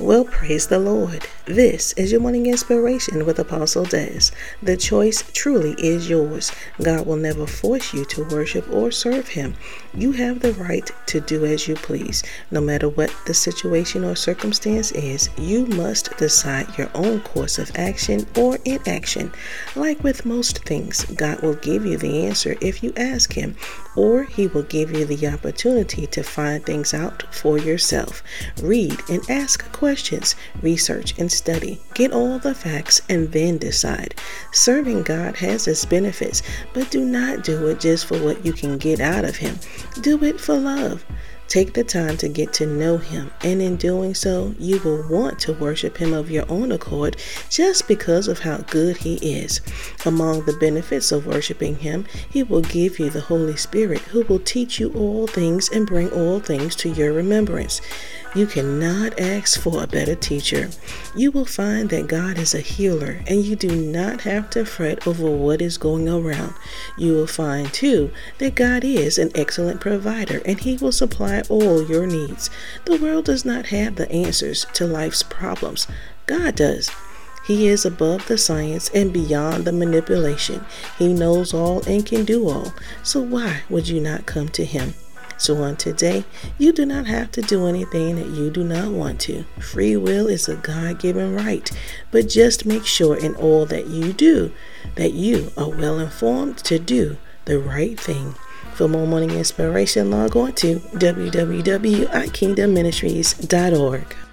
Well, praise the Lord. This is your morning inspiration with Apostle Dez. The choice truly is yours. God will never force you to worship or serve Him. You have the right to do as you please. No matter what the situation or circumstance is, you must decide your own course of action or inaction. Like with most things, God will give you the answer if you ask Him, or He will give you the opportunity to find things out for yourself. Read and ask questions questions, research and study, get all the facts, and then decide. Serving God has its benefits, but do not do it just for what you can get out of Him. Do it for love. Take the time to get to know Him, and in doing so, you will want to worship Him of your own accord just because of how good He is. Among the benefits of worshiping Him, He will give you the Holy Spirit who will teach you all things and bring all things to your remembrance. You cannot ask for a better teacher. You will find that God is a healer and you do not have to fret over what is going around. You will find too that God is an excellent provider and He will supply all your needs. The world does not have the answers to life's problems, God does. He is above the science and beyond the manipulation. He knows all and can do all. So why would you not come to Him? So on today, you do not have to do anything that you do not want to. Free will is a God given right, but just make sure in all that you do that you are well informed to do the right thing. For more morning inspiration, log on to www.kingdomministries.org.